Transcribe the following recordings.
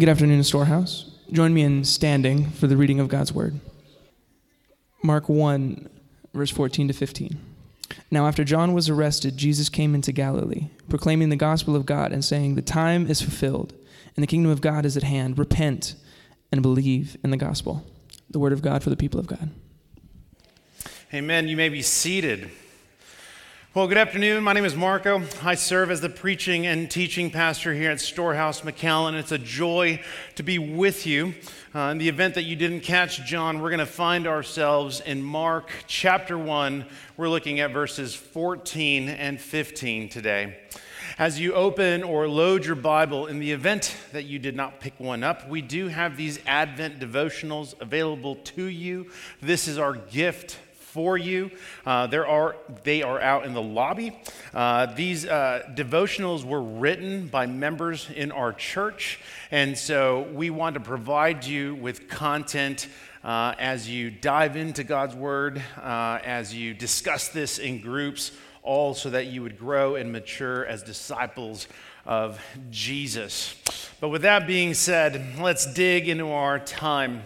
Good afternoon, Storehouse. Join me in standing for the reading of God's Word. Mark 1, verse 14 to 15. Now, after John was arrested, Jesus came into Galilee, proclaiming the gospel of God and saying, The time is fulfilled, and the kingdom of God is at hand. Repent and believe in the gospel. The word of God for the people of God. Amen. You may be seated. Well, good afternoon. My name is Marco. I serve as the preaching and teaching pastor here at Storehouse McAllen. It's a joy to be with you. Uh, in the event that you didn't catch John, we're going to find ourselves in Mark chapter 1. We're looking at verses 14 and 15 today. As you open or load your Bible, in the event that you did not pick one up, we do have these Advent devotionals available to you. This is our gift for you. Uh, there are, they are out in the lobby. Uh, these uh, devotionals were written by members in our church, and so we want to provide you with content uh, as you dive into God's Word, uh, as you discuss this in groups, all so that you would grow and mature as disciples of Jesus. But with that being said, let's dig into our time.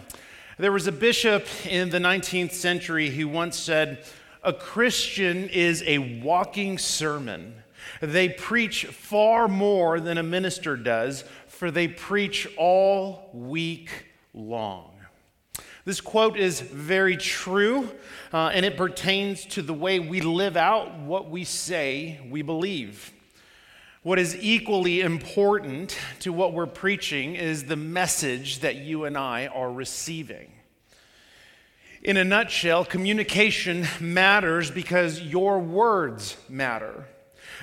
There was a bishop in the 19th century who once said, A Christian is a walking sermon. They preach far more than a minister does, for they preach all week long. This quote is very true, uh, and it pertains to the way we live out what we say we believe. What is equally important to what we're preaching is the message that you and I are receiving. In a nutshell, communication matters because your words matter.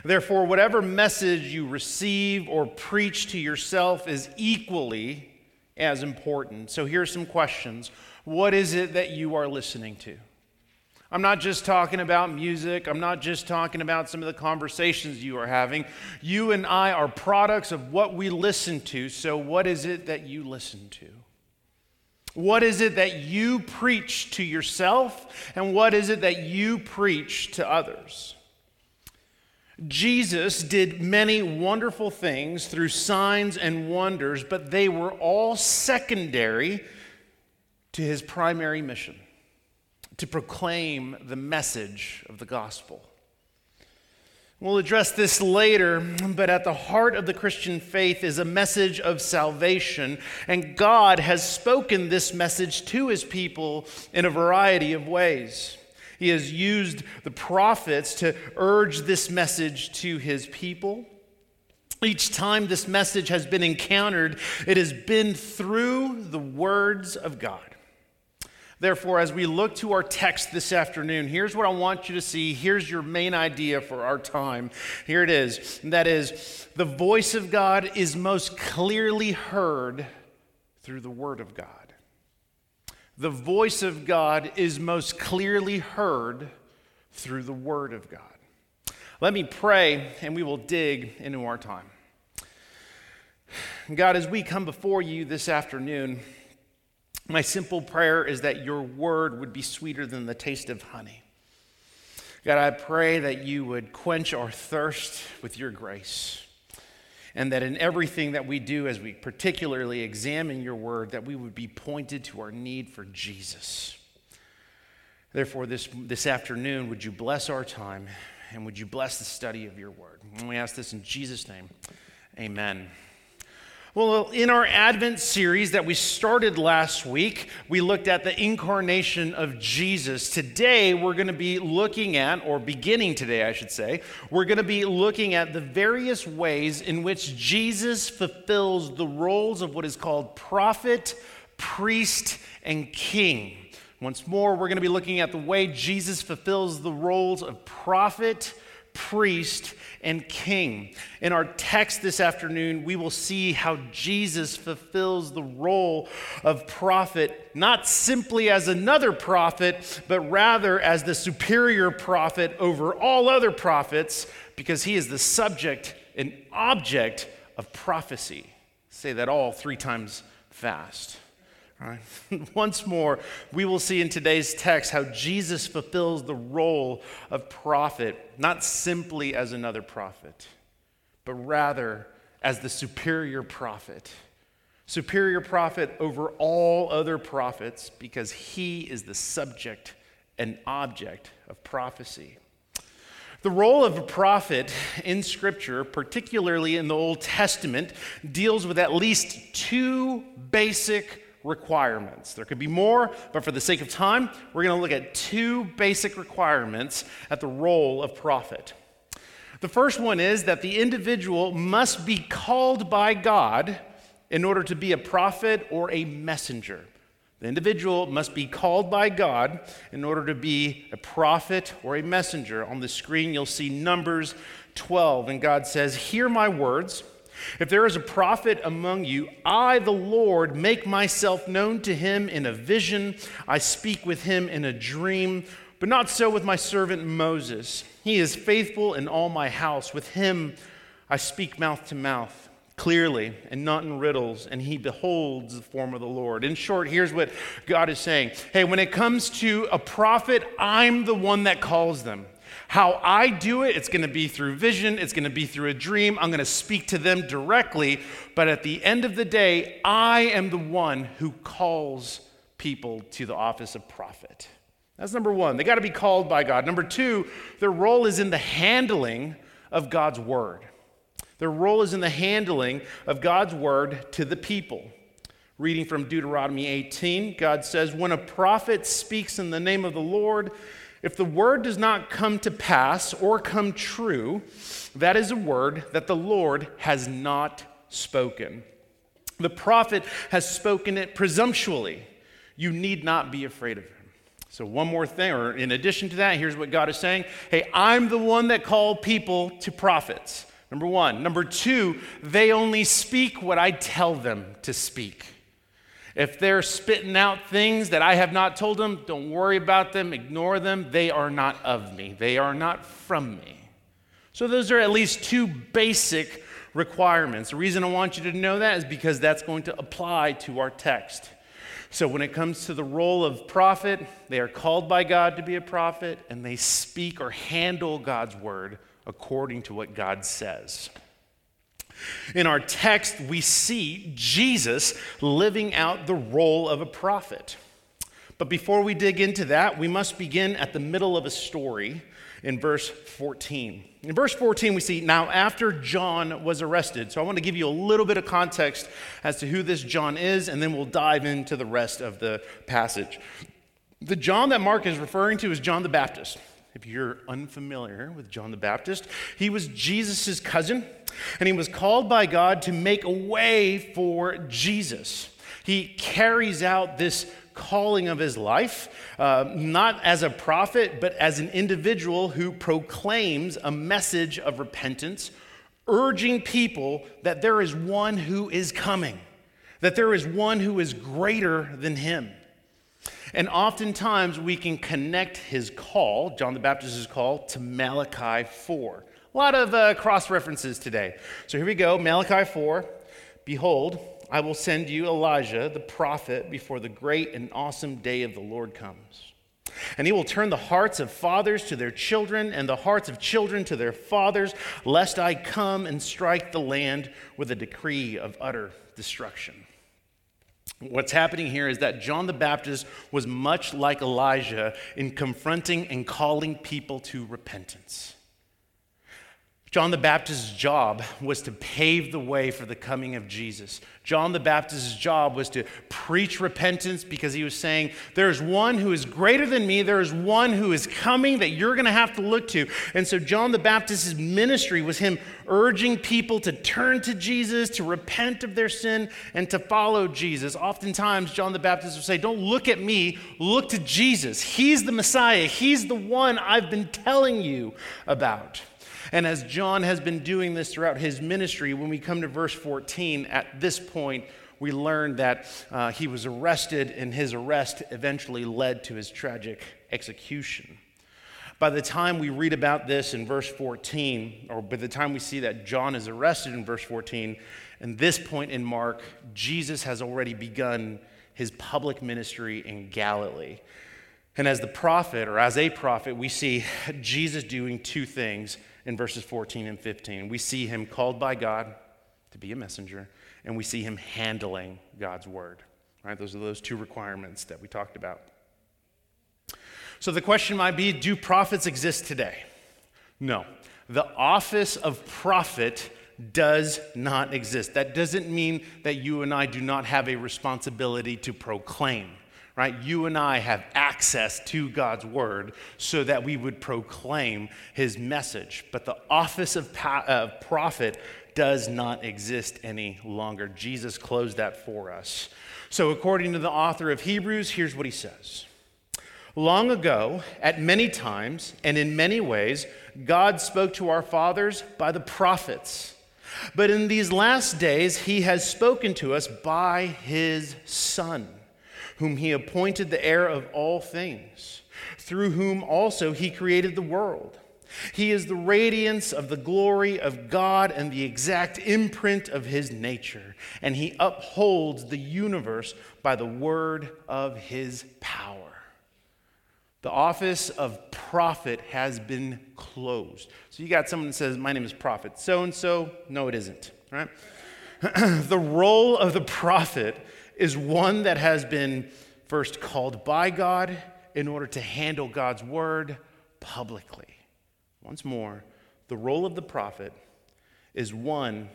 Therefore, whatever message you receive or preach to yourself is equally as important. So, here are some questions What is it that you are listening to? I'm not just talking about music. I'm not just talking about some of the conversations you are having. You and I are products of what we listen to. So, what is it that you listen to? What is it that you preach to yourself, and what is it that you preach to others? Jesus did many wonderful things through signs and wonders, but they were all secondary to his primary mission to proclaim the message of the gospel. We'll address this later, but at the heart of the Christian faith is a message of salvation, and God has spoken this message to his people in a variety of ways. He has used the prophets to urge this message to his people. Each time this message has been encountered, it has been through the words of God. Therefore, as we look to our text this afternoon, here's what I want you to see. Here's your main idea for our time. Here it is. And that is, the voice of God is most clearly heard through the Word of God. The voice of God is most clearly heard through the Word of God. Let me pray and we will dig into our time. God, as we come before you this afternoon, my simple prayer is that your word would be sweeter than the taste of honey. God, I pray that you would quench our thirst with your grace. And that in everything that we do, as we particularly examine your word, that we would be pointed to our need for Jesus. Therefore, this, this afternoon, would you bless our time and would you bless the study of your word? And we ask this in Jesus' name. Amen. Well, in our Advent series that we started last week, we looked at the incarnation of Jesus. Today, we're going to be looking at, or beginning today, I should say, we're going to be looking at the various ways in which Jesus fulfills the roles of what is called prophet, priest, and king. Once more, we're going to be looking at the way Jesus fulfills the roles of prophet, priest, and king. In our text this afternoon, we will see how Jesus fulfills the role of prophet, not simply as another prophet, but rather as the superior prophet over all other prophets, because he is the subject and object of prophecy. Say that all three times fast. Right. Once more, we will see in today's text how Jesus fulfills the role of prophet, not simply as another prophet, but rather as the superior prophet superior prophet over all other prophets because he is the subject and object of prophecy. The role of a prophet in Scripture, particularly in the Old Testament, deals with at least two basic requirements. There could be more, but for the sake of time, we're going to look at two basic requirements at the role of prophet. The first one is that the individual must be called by God in order to be a prophet or a messenger. The individual must be called by God in order to be a prophet or a messenger. On the screen, you'll see Numbers 12, and God says, Hear my words. If there is a prophet among you, I, the Lord, make myself known to him in a vision. I speak with him in a dream, but not so with my servant Moses. He is faithful in all my house. With him I speak mouth to mouth clearly and not in riddles, and he beholds the form of the Lord. In short, here's what God is saying Hey, when it comes to a prophet, I'm the one that calls them. How I do it, it's going to be through vision, it's going to be through a dream. I'm going to speak to them directly, but at the end of the day, I am the one who calls people to the office of prophet. That's number one. They got to be called by God. Number two, their role is in the handling of God's word. Their role is in the handling of God's word to the people. Reading from Deuteronomy 18, God says, When a prophet speaks in the name of the Lord, if the word does not come to pass or come true, that is a word that the Lord has not spoken. The prophet has spoken it presumptuously. You need not be afraid of him. So, one more thing, or in addition to that, here's what God is saying Hey, I'm the one that called people to prophets. Number one. Number two, they only speak what I tell them to speak. If they're spitting out things that I have not told them, don't worry about them, ignore them. They are not of me, they are not from me. So, those are at least two basic requirements. The reason I want you to know that is because that's going to apply to our text. So, when it comes to the role of prophet, they are called by God to be a prophet and they speak or handle God's word according to what God says. In our text, we see Jesus living out the role of a prophet. But before we dig into that, we must begin at the middle of a story in verse 14. In verse 14, we see now after John was arrested. So I want to give you a little bit of context as to who this John is, and then we'll dive into the rest of the passage. The John that Mark is referring to is John the Baptist. If you're unfamiliar with John the Baptist, he was Jesus' cousin, and he was called by God to make a way for Jesus. He carries out this calling of his life, uh, not as a prophet, but as an individual who proclaims a message of repentance, urging people that there is one who is coming, that there is one who is greater than him. And oftentimes we can connect his call, John the Baptist's call, to Malachi 4. A lot of uh, cross references today. So here we go Malachi 4. Behold, I will send you Elijah, the prophet, before the great and awesome day of the Lord comes. And he will turn the hearts of fathers to their children, and the hearts of children to their fathers, lest I come and strike the land with a decree of utter destruction. What's happening here is that John the Baptist was much like Elijah in confronting and calling people to repentance. John the Baptist's job was to pave the way for the coming of Jesus. John the Baptist's job was to preach repentance because he was saying, There is one who is greater than me, there is one who is coming that you're going to have to look to. And so, John the Baptist's ministry was him urging people to turn to Jesus, to repent of their sin, and to follow Jesus. Oftentimes, John the Baptist would say, Don't look at me, look to Jesus. He's the Messiah, He's the one I've been telling you about. And as John has been doing this throughout his ministry, when we come to verse 14, at this point, we learn that uh, he was arrested, and his arrest eventually led to his tragic execution. By the time we read about this in verse 14, or by the time we see that John is arrested in verse 14, and this point in Mark, Jesus has already begun his public ministry in Galilee. And as the prophet, or as a prophet, we see Jesus doing two things in verses 14 and 15. We see him called by God to be a messenger, and we see him handling God's word. Right? Those are those two requirements that we talked about. So the question might be do prophets exist today? No. The office of prophet does not exist. That doesn't mean that you and I do not have a responsibility to proclaim, right? You and I have access to God's word so that we would proclaim his message. But the office of pa- prophet does not exist any longer. Jesus closed that for us. So, according to the author of Hebrews, here's what he says. Long ago, at many times and in many ways, God spoke to our fathers by the prophets. But in these last days, he has spoken to us by his Son, whom he appointed the heir of all things, through whom also he created the world. He is the radiance of the glory of God and the exact imprint of his nature, and he upholds the universe by the word of his power. The office of prophet has been closed. So you got someone that says, My name is prophet so and so. No, it isn't, right? the role of the prophet is one that has been first called by God in order to handle God's word publicly. Once more, the role of the prophet is one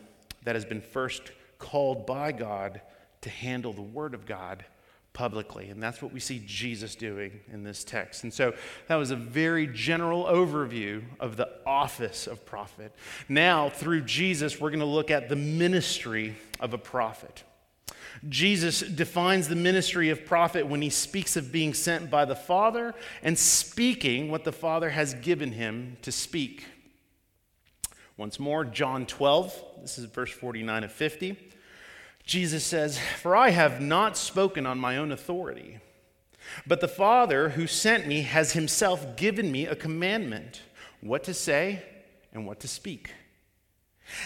that has been first called by God to handle the word of God publicly. And that's what we see Jesus doing in this text. And so that was a very general overview of the office of prophet. Now, through Jesus, we're going to look at the ministry of a prophet. Jesus defines the ministry of prophet when he speaks of being sent by the Father and speaking what the Father has given him to speak. Once more, John 12, this is verse 49 of 50. Jesus says, For I have not spoken on my own authority, but the Father who sent me has himself given me a commandment what to say and what to speak.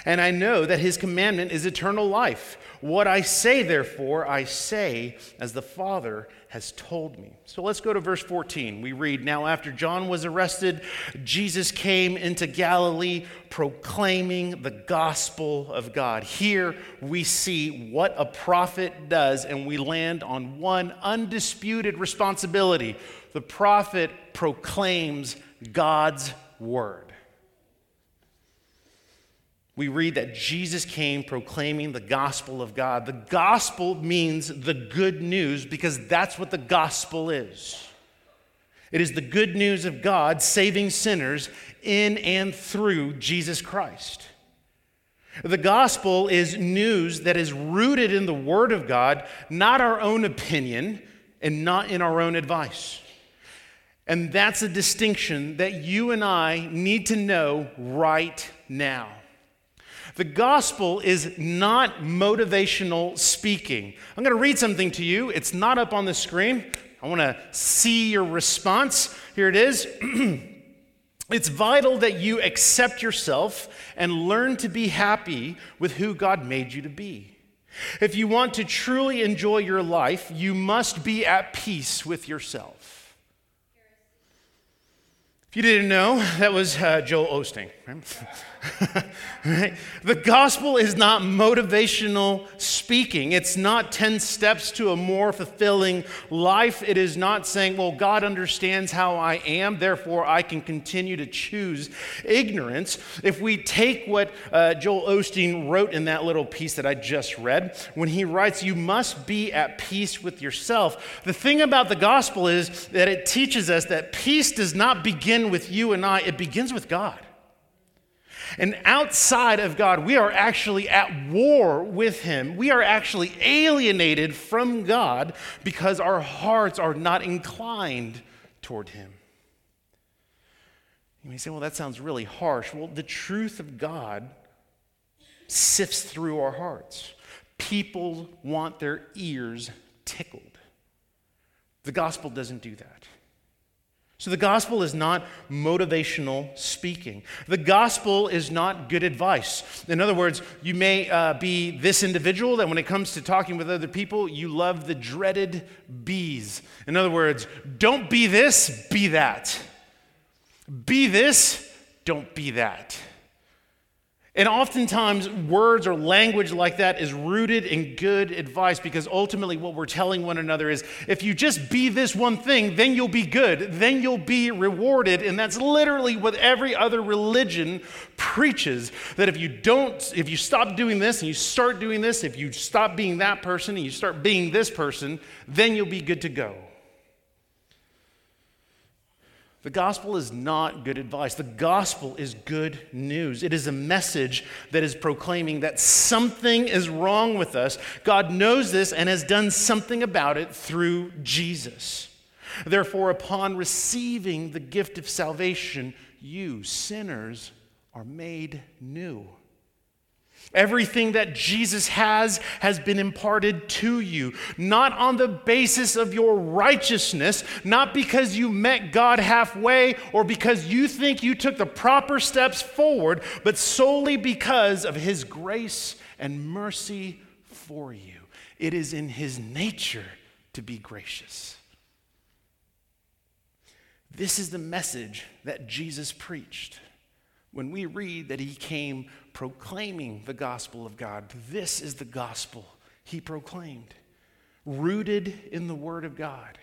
And I know that his commandment is eternal life. What I say, therefore, I say as the Father has told me. So let's go to verse 14. We read Now, after John was arrested, Jesus came into Galilee proclaiming the gospel of God. Here we see what a prophet does, and we land on one undisputed responsibility the prophet proclaims God's word we read that Jesus came proclaiming the gospel of God. The gospel means the good news because that's what the gospel is. It is the good news of God saving sinners in and through Jesus Christ. The gospel is news that is rooted in the Word of God, not our own opinion and not in our own advice. And that's a distinction that you and I need to know right now. The gospel is not motivational speaking. I'm going to read something to you. It's not up on the screen. I want to see your response. Here it is. it's vital that you accept yourself and learn to be happy with who God made you to be. If you want to truly enjoy your life, you must be at peace with yourself. If you didn't know, that was uh, Joel Osteen. Right? right? The gospel is not motivational speaking. It's not 10 steps to a more fulfilling life. It is not saying, well, God understands how I am, therefore I can continue to choose ignorance. If we take what uh, Joel Osteen wrote in that little piece that I just read, when he writes, you must be at peace with yourself. The thing about the gospel is that it teaches us that peace does not begin with you and I, it begins with God. And outside of God, we are actually at war with Him. We are actually alienated from God because our hearts are not inclined toward Him. You may say, well, that sounds really harsh. Well, the truth of God sifts through our hearts. People want their ears tickled. The gospel doesn't do that. So the gospel is not motivational speaking. The gospel is not good advice. In other words, you may uh, be this individual that when it comes to talking with other people, you love the dreaded bees. In other words, don't be this, be that. Be this, don't be that. And oftentimes, words or language like that is rooted in good advice because ultimately, what we're telling one another is if you just be this one thing, then you'll be good, then you'll be rewarded. And that's literally what every other religion preaches that if you don't, if you stop doing this and you start doing this, if you stop being that person and you start being this person, then you'll be good to go. The gospel is not good advice. The gospel is good news. It is a message that is proclaiming that something is wrong with us. God knows this and has done something about it through Jesus. Therefore, upon receiving the gift of salvation, you, sinners, are made new. Everything that Jesus has has been imparted to you, not on the basis of your righteousness, not because you met God halfway or because you think you took the proper steps forward, but solely because of His grace and mercy for you. It is in His nature to be gracious. This is the message that Jesus preached when we read that he came proclaiming the gospel of God, this is the gospel he proclaimed, rooted in the word of God,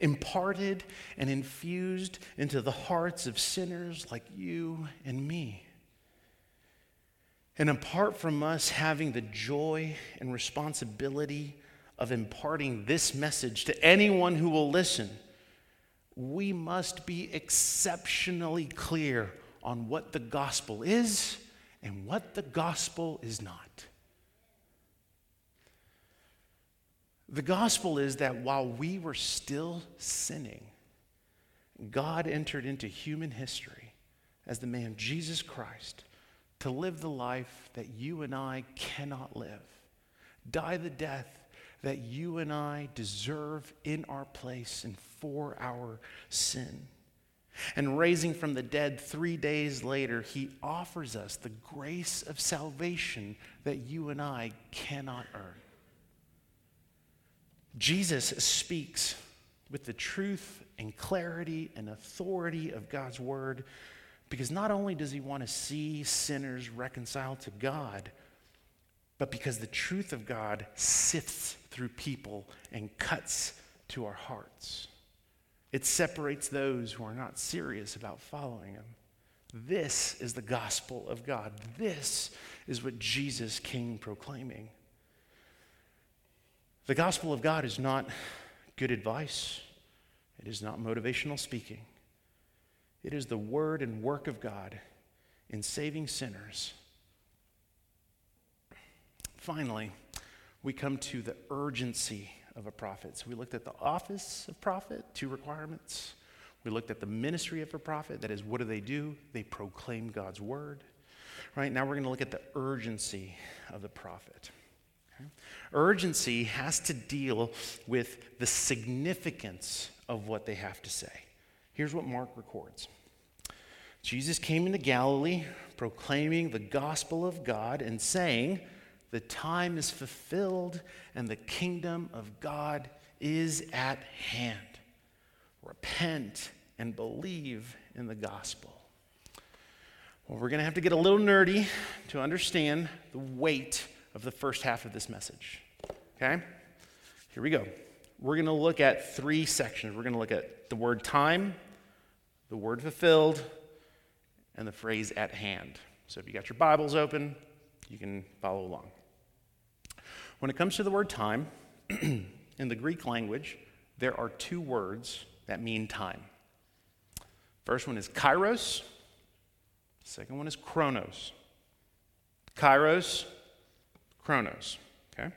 imparted and infused into the hearts of sinners like you and me. And apart from us having the joy and responsibility of imparting this message to anyone who will listen, we must be exceptionally clear on what the gospel is and what the gospel is not. The gospel is that while we were still sinning, God entered into human history as the man Jesus Christ to live the life that you and I cannot live, die the death that you and I deserve in our place and for our sin. And raising from the dead three days later, he offers us the grace of salvation that you and I cannot earn. Jesus speaks with the truth and clarity and authority of God's word because not only does he want to see sinners reconciled to God, but because the truth of God sifts through people and cuts to our hearts. It separates those who are not serious about following Him. This is the gospel of God. This is what Jesus came proclaiming. The gospel of God is not good advice, it is not motivational speaking. It is the word and work of God in saving sinners. Finally, we come to the urgency of a prophet. So we looked at the office of prophet, two requirements. We looked at the ministry of a prophet, that is, what do they do? They proclaim God's word. Right now, we're going to look at the urgency of the prophet. Okay? Urgency has to deal with the significance of what they have to say. Here's what Mark records Jesus came into Galilee proclaiming the gospel of God and saying, the time is fulfilled and the kingdom of God is at hand. Repent and believe in the gospel. Well, we're going to have to get a little nerdy to understand the weight of the first half of this message. Okay? Here we go. We're going to look at three sections. We're going to look at the word time, the word fulfilled, and the phrase at hand. So if you got your Bibles open, you can follow along. When it comes to the word time, in the Greek language, there are two words that mean time. First one is kairos, second one is chronos. Kairos, chronos, okay?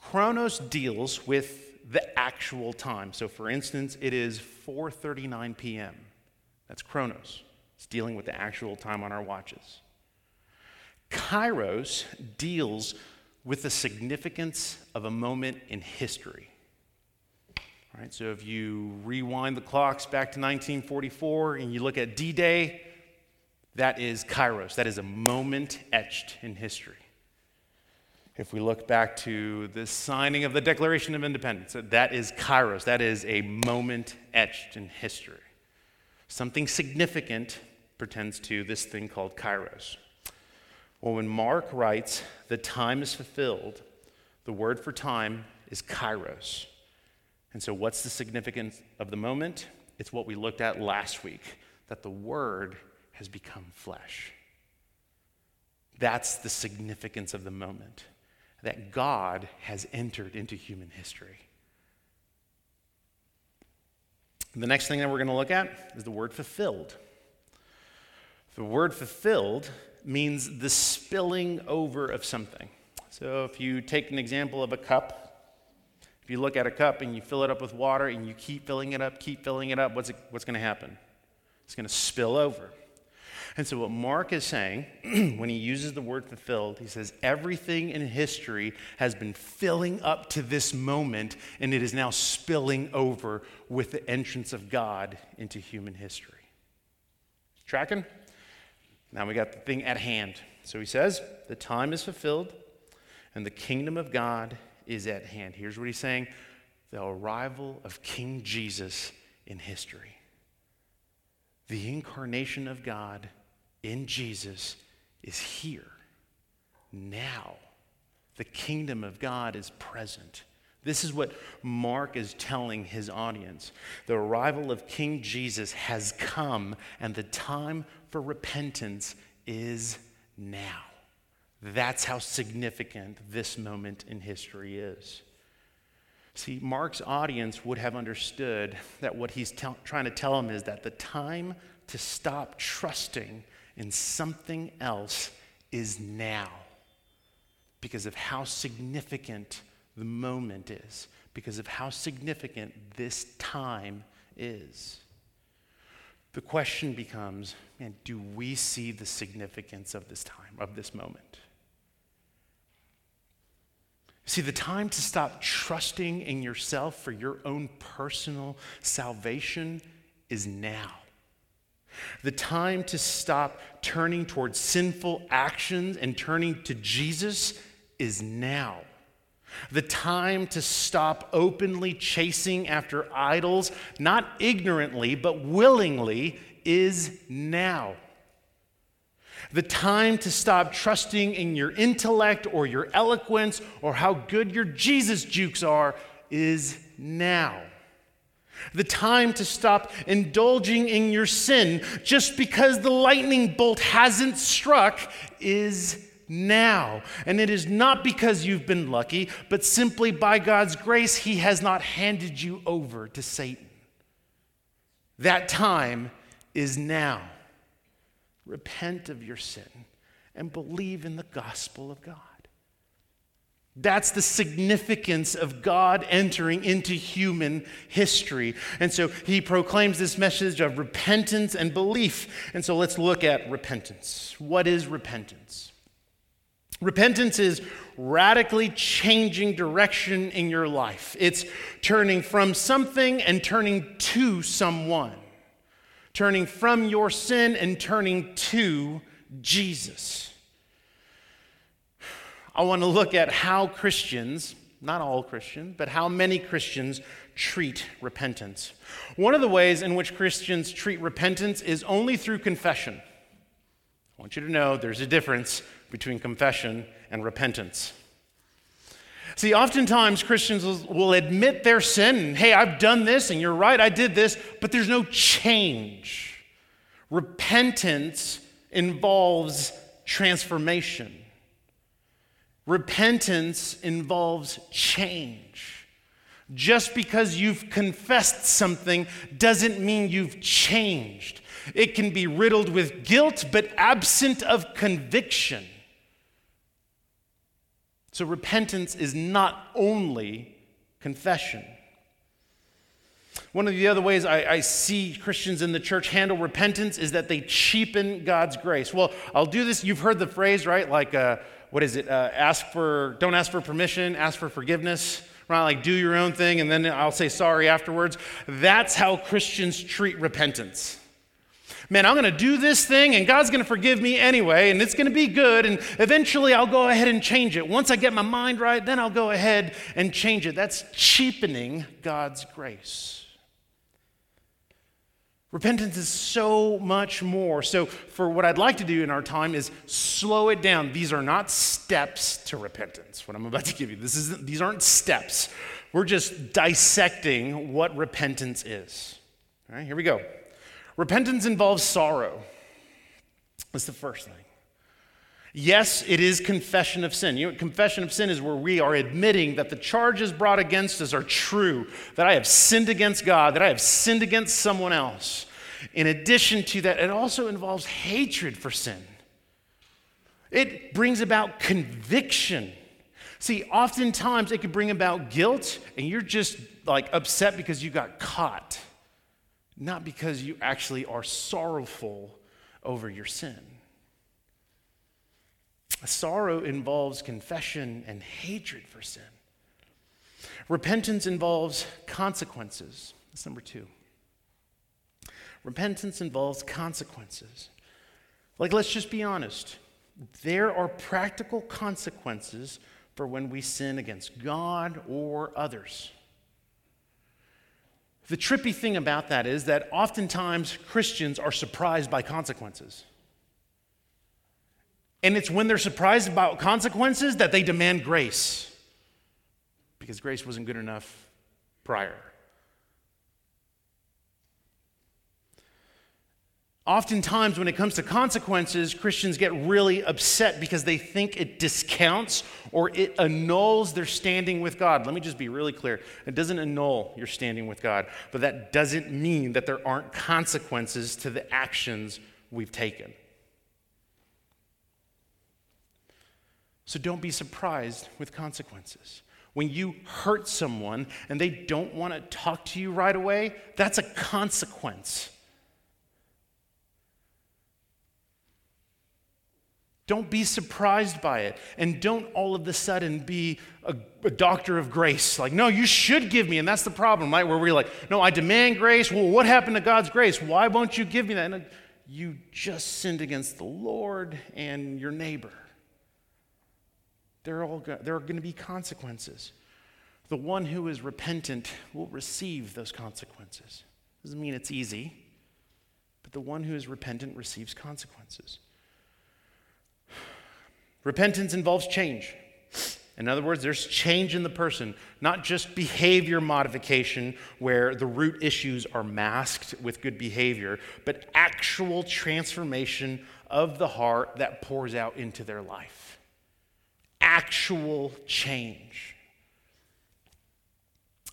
Chronos deals with the actual time. So for instance, it is 4:39 p.m. That's chronos. It's dealing with the actual time on our watches. Kairos deals with the significance of a moment in history. All right, so if you rewind the clocks back to 1944 and you look at D Day, that is Kairos. That is a moment etched in history. If we look back to the signing of the Declaration of Independence, that is Kairos. That is a moment etched in history. Something significant pertains to this thing called Kairos. Well, when Mark writes, the time is fulfilled, the word for time is kairos. And so, what's the significance of the moment? It's what we looked at last week that the word has become flesh. That's the significance of the moment, that God has entered into human history. The next thing that we're going to look at is the word fulfilled. The word fulfilled means the spilling over of something. So if you take an example of a cup, if you look at a cup and you fill it up with water and you keep filling it up, keep filling it up, what's, what's going to happen? It's going to spill over. And so, what Mark is saying when he uses the word fulfilled, he says, everything in history has been filling up to this moment, and it is now spilling over with the entrance of God into human history. Tracking? Now we got the thing at hand. So he says, the time is fulfilled, and the kingdom of God is at hand. Here's what he's saying the arrival of King Jesus in history. The incarnation of God in Jesus is here, now. The kingdom of God is present. This is what Mark is telling his audience. The arrival of King Jesus has come, and the time for repentance is now. That's how significant this moment in history is. See, Mark's audience would have understood that what he's te- trying to tell them is that the time to stop trusting in something else is now because of how significant the moment is, because of how significant this time is. The question becomes man, do we see the significance of this time, of this moment? See, the time to stop trusting in yourself for your own personal salvation is now. The time to stop turning towards sinful actions and turning to Jesus is now. The time to stop openly chasing after idols, not ignorantly, but willingly, is now. The time to stop trusting in your intellect or your eloquence or how good your Jesus jukes are is now. The time to stop indulging in your sin just because the lightning bolt hasn't struck is now. And it is not because you've been lucky, but simply by God's grace, He has not handed you over to Satan. That time is now. Repent of your sin and believe in the gospel of God. That's the significance of God entering into human history. And so he proclaims this message of repentance and belief. And so let's look at repentance. What is repentance? Repentance is radically changing direction in your life. It's turning from something and turning to someone, turning from your sin and turning to Jesus. I want to look at how Christians, not all Christians, but how many Christians treat repentance. One of the ways in which Christians treat repentance is only through confession. I want you to know there's a difference between confession and repentance. See, oftentimes Christians will admit their sin. Hey, I've done this, and you're right, I did this, but there's no change. Repentance involves transformation. Repentance involves change. Just because you've confessed something doesn't mean you've changed. It can be riddled with guilt, but absent of conviction. So, repentance is not only confession. One of the other ways I, I, see Christians in the church handle repentance is that they cheapen God's grace. Well, I'll do this. You've heard the phrase, right? Like, uh, what is it? Uh, ask for, don't ask for permission, ask for forgiveness. Right? Like, do your own thing, and then I'll say sorry afterwards. That's how Christians treat repentance. Man, I'm going to do this thing, and God's going to forgive me anyway, and it's going to be good, and eventually I'll go ahead and change it. Once I get my mind right, then I'll go ahead and change it. That's cheapening God's grace. Repentance is so much more. So, for what I'd like to do in our time is slow it down. These are not steps to repentance. What I'm about to give you, this is these aren't steps. We're just dissecting what repentance is. All right, here we go. Repentance involves sorrow. That's the first thing. Yes, it is confession of sin. You know, confession of sin is where we are admitting that the charges brought against us are true, that I have sinned against God, that I have sinned against someone else. In addition to that, it also involves hatred for sin. It brings about conviction. See, oftentimes it can bring about guilt, and you're just like upset because you got caught, not because you actually are sorrowful over your sin. Sorrow involves confession and hatred for sin. Repentance involves consequences. That's number two. Repentance involves consequences. Like, let's just be honest. There are practical consequences for when we sin against God or others. The trippy thing about that is that oftentimes Christians are surprised by consequences. And it's when they're surprised about consequences that they demand grace because grace wasn't good enough prior. Oftentimes, when it comes to consequences, Christians get really upset because they think it discounts or it annuls their standing with God. Let me just be really clear. It doesn't annul your standing with God, but that doesn't mean that there aren't consequences to the actions we've taken. So don't be surprised with consequences. When you hurt someone and they don't want to talk to you right away, that's a consequence. Don't be surprised by it. And don't all of a sudden be a, a, doctor of grace. Like, no, you should give me. And that's the problem, right? Where we're like, no, I demand grace. Well, what happened to God's grace? Why won't you give me that? And you just sinned against the Lord and your neighbor. There are, there are going to be consequences. The one who is repentant will receive those consequences. Doesn't mean it's easy, but the one who is repentant receives consequences. Repentance involves change. In other words, there's change in the person, not just behavior modification where the root issues are masked with good behavior, but actual transformation of the heart that pours out into their life actual change.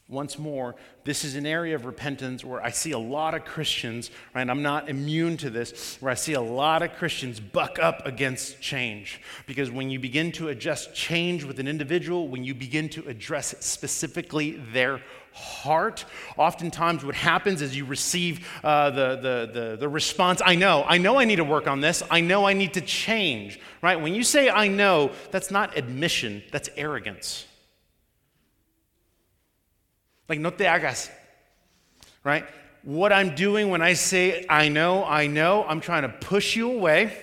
Once more, this is an area of repentance where I see a lot of Christians, right? I'm not immune to this, where I see a lot of Christians buck up against change. Because when you begin to adjust change with an individual, when you begin to address specifically their heart, oftentimes what happens is you receive uh, the, the, the, the response, I know, I know I need to work on this, I know I need to change, right? When you say I know, that's not admission, that's arrogance. Like, no te hagas, right? What I'm doing when I say I know, I know, I'm trying to push you away.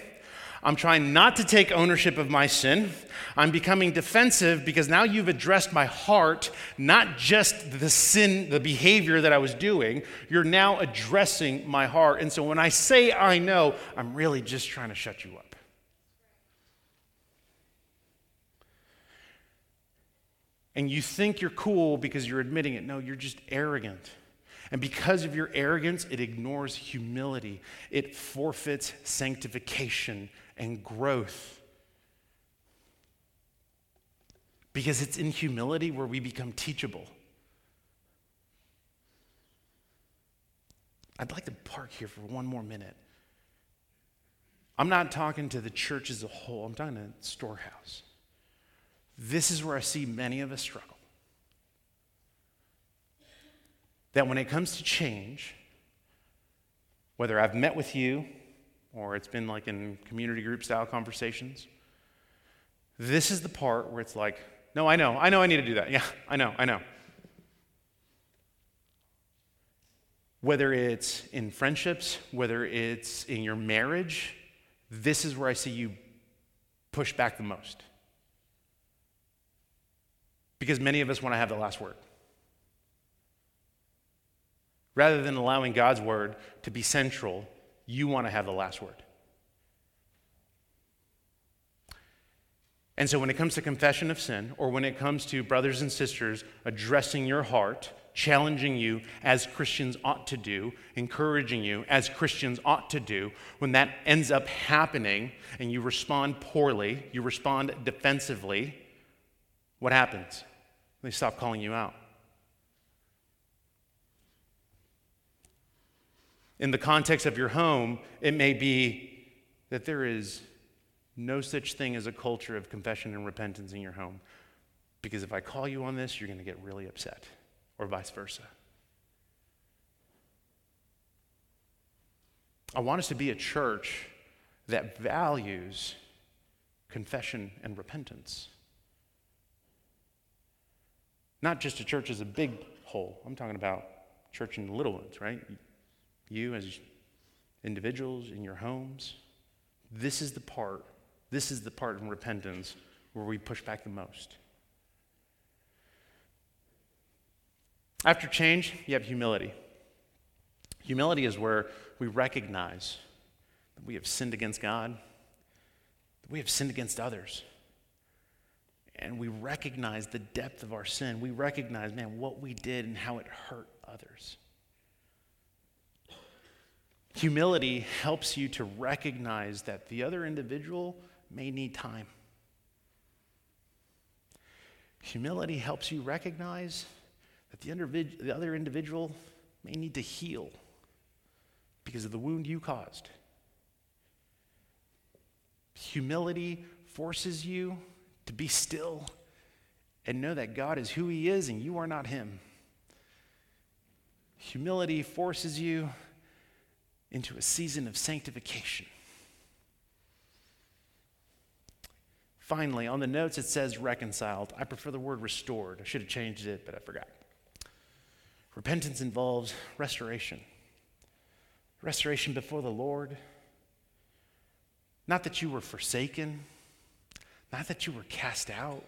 I'm trying not to take ownership of my sin. I'm becoming defensive because now you've addressed my heart, not just the sin, the behavior that I was doing. You're now addressing my heart. And so when I say I know, I'm really just trying to shut you up. And you think you're cool because you're admitting it. No, you're just arrogant. And because of your arrogance, it ignores humility, it forfeits sanctification and growth. Because it's in humility where we become teachable. I'd like to park here for one more minute. I'm not talking to the church as a whole, I'm talking to storehouse. This is where I see many of us struggle. That when it comes to change, whether I've met with you or it's been like in community group style conversations, this is the part where it's like, no, I know, I know I need to do that. Yeah, I know, I know. Whether it's in friendships, whether it's in your marriage, this is where I see you push back the most because many of us want to have the last word. Rather than allowing God's word to be central, you want to have the last word. And so, when it comes to confession of sin, or when it comes to brothers and sisters addressing your heart, challenging you as Christians ought to do, encouraging you as Christians ought to do, when that ends up happening and you respond poorly, you respond defensively, what happens? They stop calling you out. In the context of your home, it may be that there is no such thing as a culture of confession and repentance in your home. Because if I call you on this, you're going to get really upset, or vice versa. I want us to be a church that values confession and repentance. Not just a church as a big whole. I'm talking about church in the little ones, right? You as individuals in your homes. This is the part this is the part in repentance where we push back the most. After change, you have humility. Humility is where we recognize that we have sinned against God, that we have sinned against others. And we recognize the depth of our sin. We recognize, man, what we did and how it hurt others. Humility helps you to recognize that the other individual may need time. Humility helps you recognize that the, the other individual may need to heal because of the wound you caused. Humility forces you to be still and know that God is who He is and you are not Him. Humility forces you into a season of sanctification. Finally, on the notes it says reconciled. I prefer the word restored. I should have changed it, but I forgot. Repentance involves restoration. Restoration before the Lord. Not that you were forsaken, not that you were cast out,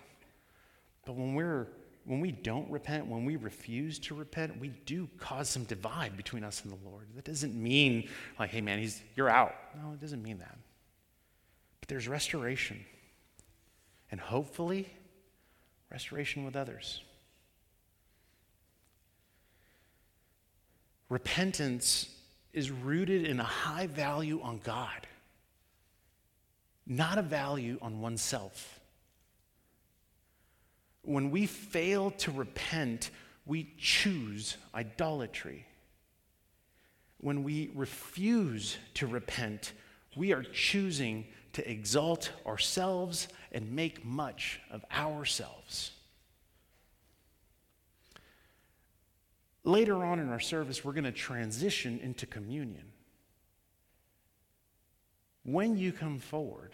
but when we're when we don't repent, when we refuse to repent, we do cause some divide between us and the Lord. That doesn't mean like, hey man, he's you're out. No, it doesn't mean that. But there's restoration and hopefully restoration with others. Repentance is rooted in a high value on God, not a value on oneself. When we fail to repent, we choose idolatry. When we refuse to repent, we are choosing to exalt ourselves and make much of ourselves. Later on in our service, we're going to transition into communion. When you come forward,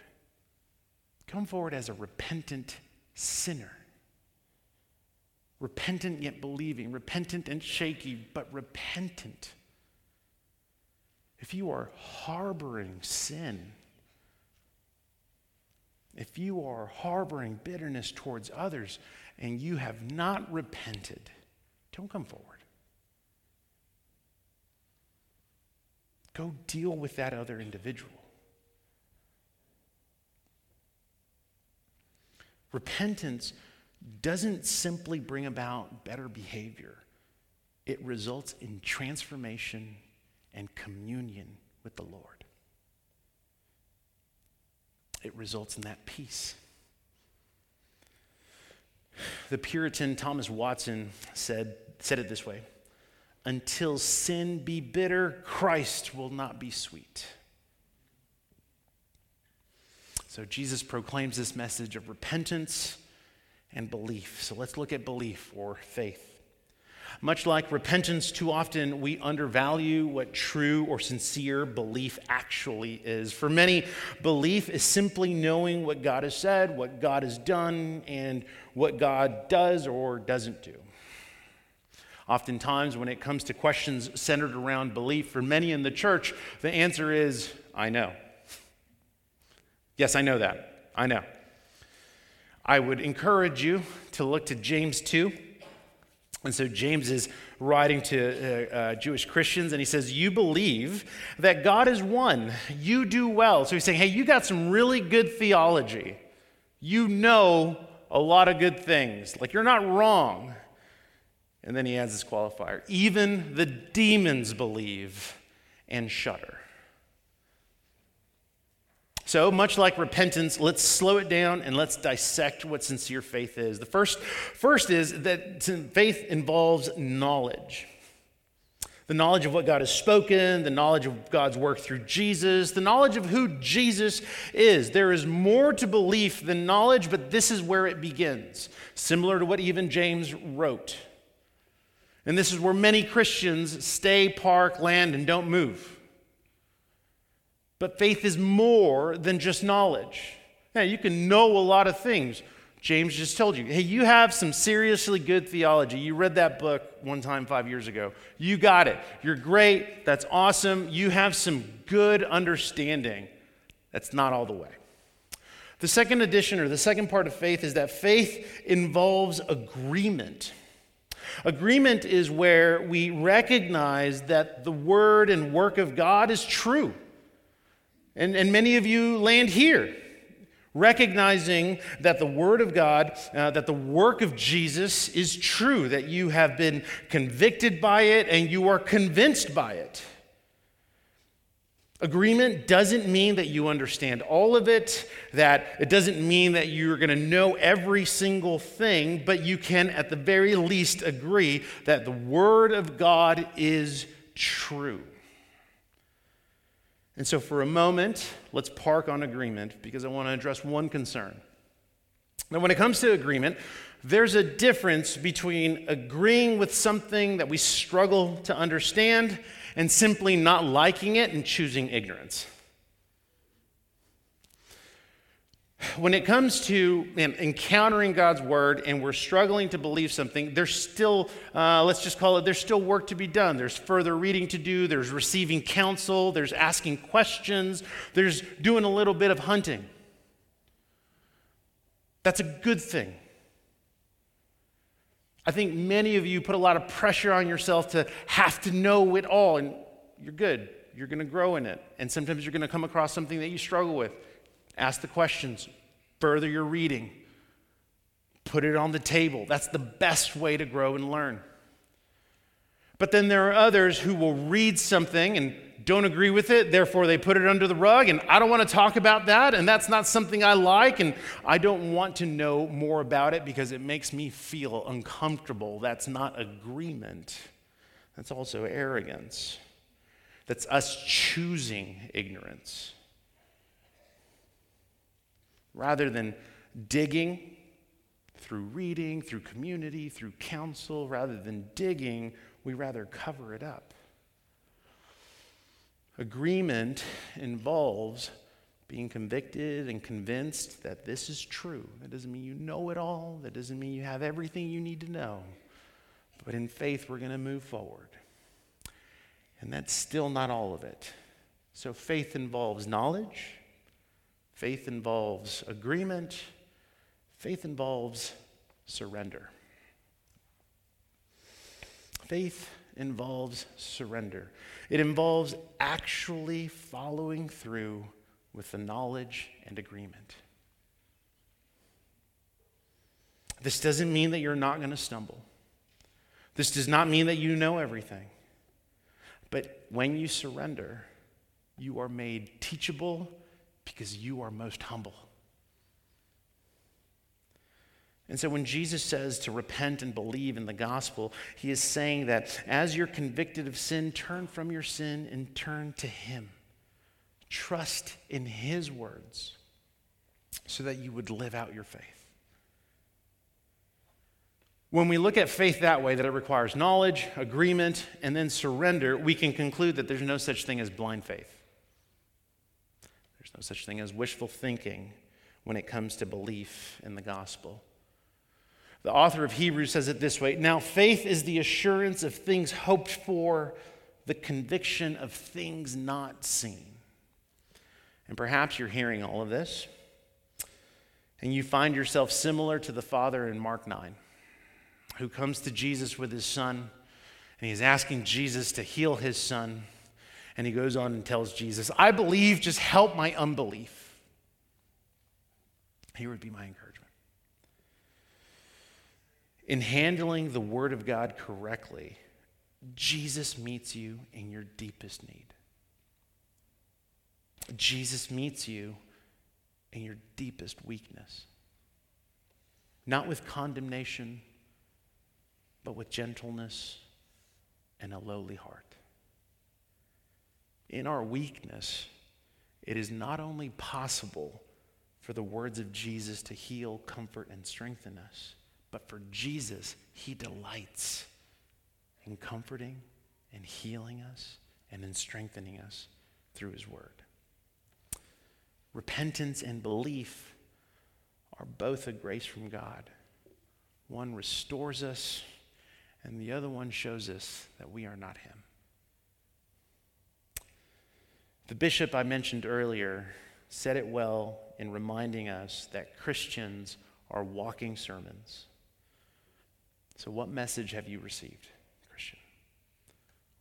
come forward as a repentant sinner. Repentant yet believing, repentant and shaky, but repentant. If you are harboring sin, if you are harboring bitterness towards others and you have not repented, don't come forward. Go deal with that other individual. Repentance doesn't simply bring about better behavior, it results in transformation and communion with the Lord it results in that peace. The Puritan Thomas Watson said, said it this way Until sin be bitter, Christ will not be sweet. So Jesus proclaims this message of repentance and belief. So let's look at belief or faith. Much like repentance, too often we undervalue what true or sincere belief actually is. For many, belief is simply knowing what God has said, what God has done, and what God does or doesn't do. Oftentimes, when it comes to questions centered around belief, for many in the church, the answer is, I know. Yes, I know that. I know. I would encourage you to look to James 2 And so James is writing to uh, uh, Jewish Christians, and he says, You believe that God is one. You do well. So he's saying, Hey, you got some really good theology. You know a lot of good things. Like, you're not wrong. And then he adds this qualifier even the demons believe and shudder. So, much like repentance, let's slow it down and let's dissect what sincere faith is. The first, first is that faith involves knowledge the knowledge of what God has spoken, the knowledge of God's work through Jesus, the knowledge of who Jesus is. There is more to belief than knowledge, but this is where it begins, similar to what even James wrote. And this is where many Christians stay, park, land, and don't move. But faith is more than just knowledge. Yeah, you can know a lot of things. James just told you, hey, you have some seriously good theology. You read that book one time five years ago. You got it. You're great. That's awesome. You have some good understanding. That's not all the way. The second addition, or the second part of faith, is that faith involves agreement. Agreement is where we recognize that the word and work of God is true. And, and many of you land here recognizing that the Word of God, uh, that the work of Jesus is true, that you have been convicted by it and you are convinced by it. Agreement doesn't mean that you understand all of it, that it doesn't mean that you're going to know every single thing, but you can at the very least agree that the Word of God is true. And so, for a moment, let's park on agreement because I want to address one concern. Now, when it comes to agreement, there's a difference between agreeing with something that we struggle to understand and simply not liking it and choosing ignorance. When it comes to encountering God's word and we're struggling to believe something, there's still, uh, let's just call it, there's still work to be done. There's further reading to do, there's receiving counsel, there's asking questions, there's doing a little bit of hunting. That's a good thing. I think many of you put a lot of pressure on yourself to have to know it all, and you're good. You're going to grow in it. And sometimes you're going to come across something that you struggle with. Ask the questions, further your reading, put it on the table. That's the best way to grow and learn. But then there are others who will read something and don't agree with it, therefore they put it under the rug, and I don't want to talk about that, and that's not something I like, and I don't want to know more about it because it makes me feel uncomfortable. That's not agreement, that's also arrogance. That's us choosing ignorance rather than digging through reading, through community, through counsel, rather than digging, we rather cover it up. Agreement involves being convicted and convinced that this is true. That doesn't mean you know it all, that doesn't mean you have everything you need to know. But in faith, we're going to move forward. And that's still not all of it. So faith involves knowledge, Faith involves agreement, faith involves surrender. Faith involves surrender. It involves actually following through with the knowledge and agreement. This doesn't mean that you're not going to stumble. This does not mean that you know everything. But when you surrender, you are made teachable because you are most humble. And so when Jesus says to repent and believe in the gospel, he is saying that as you're convicted of sin, turn from your sin and turn to him. Trust in his words so that you would live out your faith. When we look at faith that way, that it requires knowledge, agreement, and then surrender, we can conclude that there's no such thing as blind faith. There's no such thing as wishful thinking when it comes to belief in the gospel. The author of Hebrews says it this way Now, faith is the assurance of things hoped for, the conviction of things not seen. And perhaps you're hearing all of this, and you find yourself similar to the father in Mark 9, who comes to Jesus with his son, and he's asking Jesus to heal his son. And he goes on and tells Jesus, I believe, just help my unbelief. Here would be my encouragement. In handling the Word of God correctly, Jesus meets you in your deepest need. Jesus meets you in your deepest weakness. Not with condemnation, but with gentleness and a lowly heart. In our weakness, it is not only possible for the words of Jesus to heal, comfort, and strengthen us, but for Jesus, he delights in comforting and healing us and in strengthening us through his word. Repentance and belief are both a grace from God. One restores us, and the other one shows us that we are not him. The bishop I mentioned earlier said it well in reminding us that Christians are walking sermons. So, what message have you received, Christian?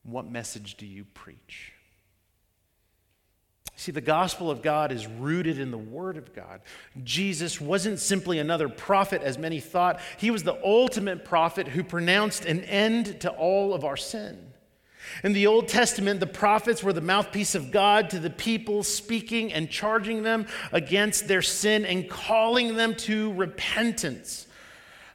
What message do you preach? See, the gospel of God is rooted in the Word of God. Jesus wasn't simply another prophet, as many thought. He was the ultimate prophet who pronounced an end to all of our sin. In the Old Testament, the prophets were the mouthpiece of God to the people, speaking and charging them against their sin and calling them to repentance.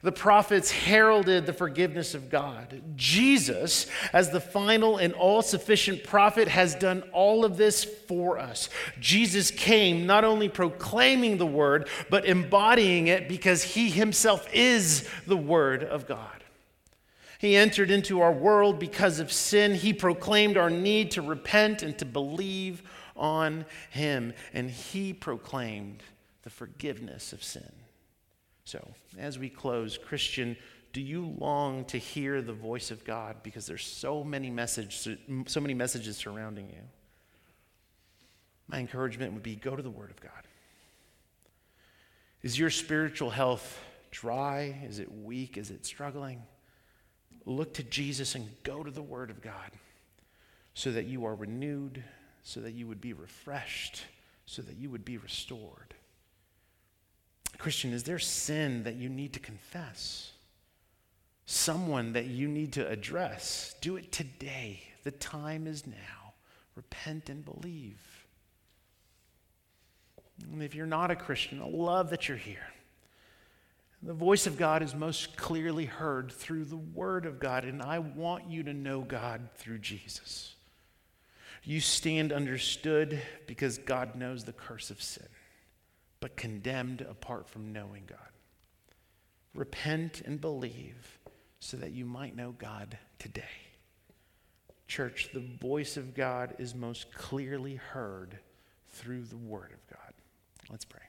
The prophets heralded the forgiveness of God. Jesus, as the final and all sufficient prophet, has done all of this for us. Jesus came not only proclaiming the word, but embodying it because he himself is the word of God. He entered into our world because of sin. He proclaimed our need to repent and to believe on him, and he proclaimed the forgiveness of sin. So, as we close, Christian, do you long to hear the voice of God because there's so many messages so many messages surrounding you? My encouragement would be go to the word of God. Is your spiritual health dry? Is it weak? Is it struggling? Look to Jesus and go to the word of God so that you are renewed, so that you would be refreshed, so that you would be restored. Christian, is there sin that you need to confess? Someone that you need to address? Do it today. The time is now. Repent and believe. And if you're not a Christian, I love that you're here. The voice of God is most clearly heard through the Word of God, and I want you to know God through Jesus. You stand understood because God knows the curse of sin but condemned apart from knowing God. Repent and believe so that you might know God today. Church, the voice of God is most clearly heard through the Word of God. Let's pray.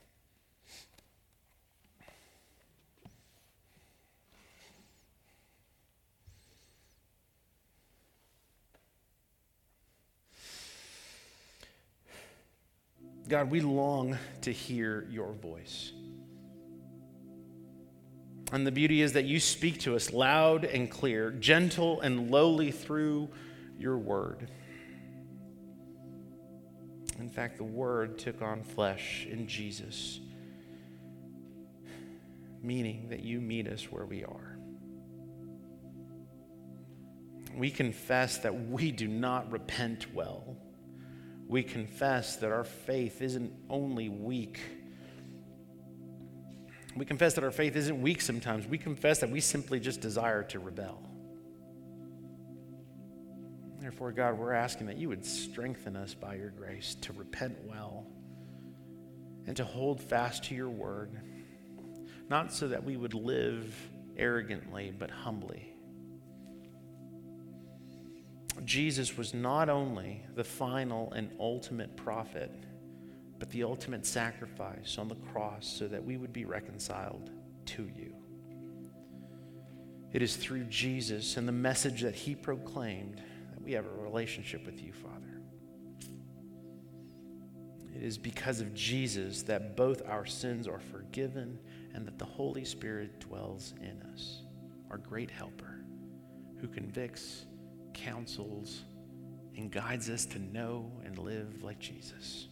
God, we long to hear your voice. And the beauty is that you speak to us loud and clear, gentle and lowly through your word. In fact, the word took on flesh in Jesus, meaning that you meet us where we are. We confess that we do not repent well we confess that our faith isn't only weak. We confess that our faith isn't weak sometimes. We confess that we simply just desire to rebel. Therefore, God, we're asking that you would strengthen us by your grace to repent well and to hold fast to your word, not so that we would live arrogantly, but humbly Jesus was not only the final and ultimate prophet, but the ultimate sacrifice on the cross so that we would be reconciled to you. It is through Jesus and the message that he proclaimed that we have a relationship with you, Father. It is because of Jesus that both our sins are forgiven and that the Holy Spirit dwells in us. our great helper, who convicts, counsels, and guides us to know and live like Jesus.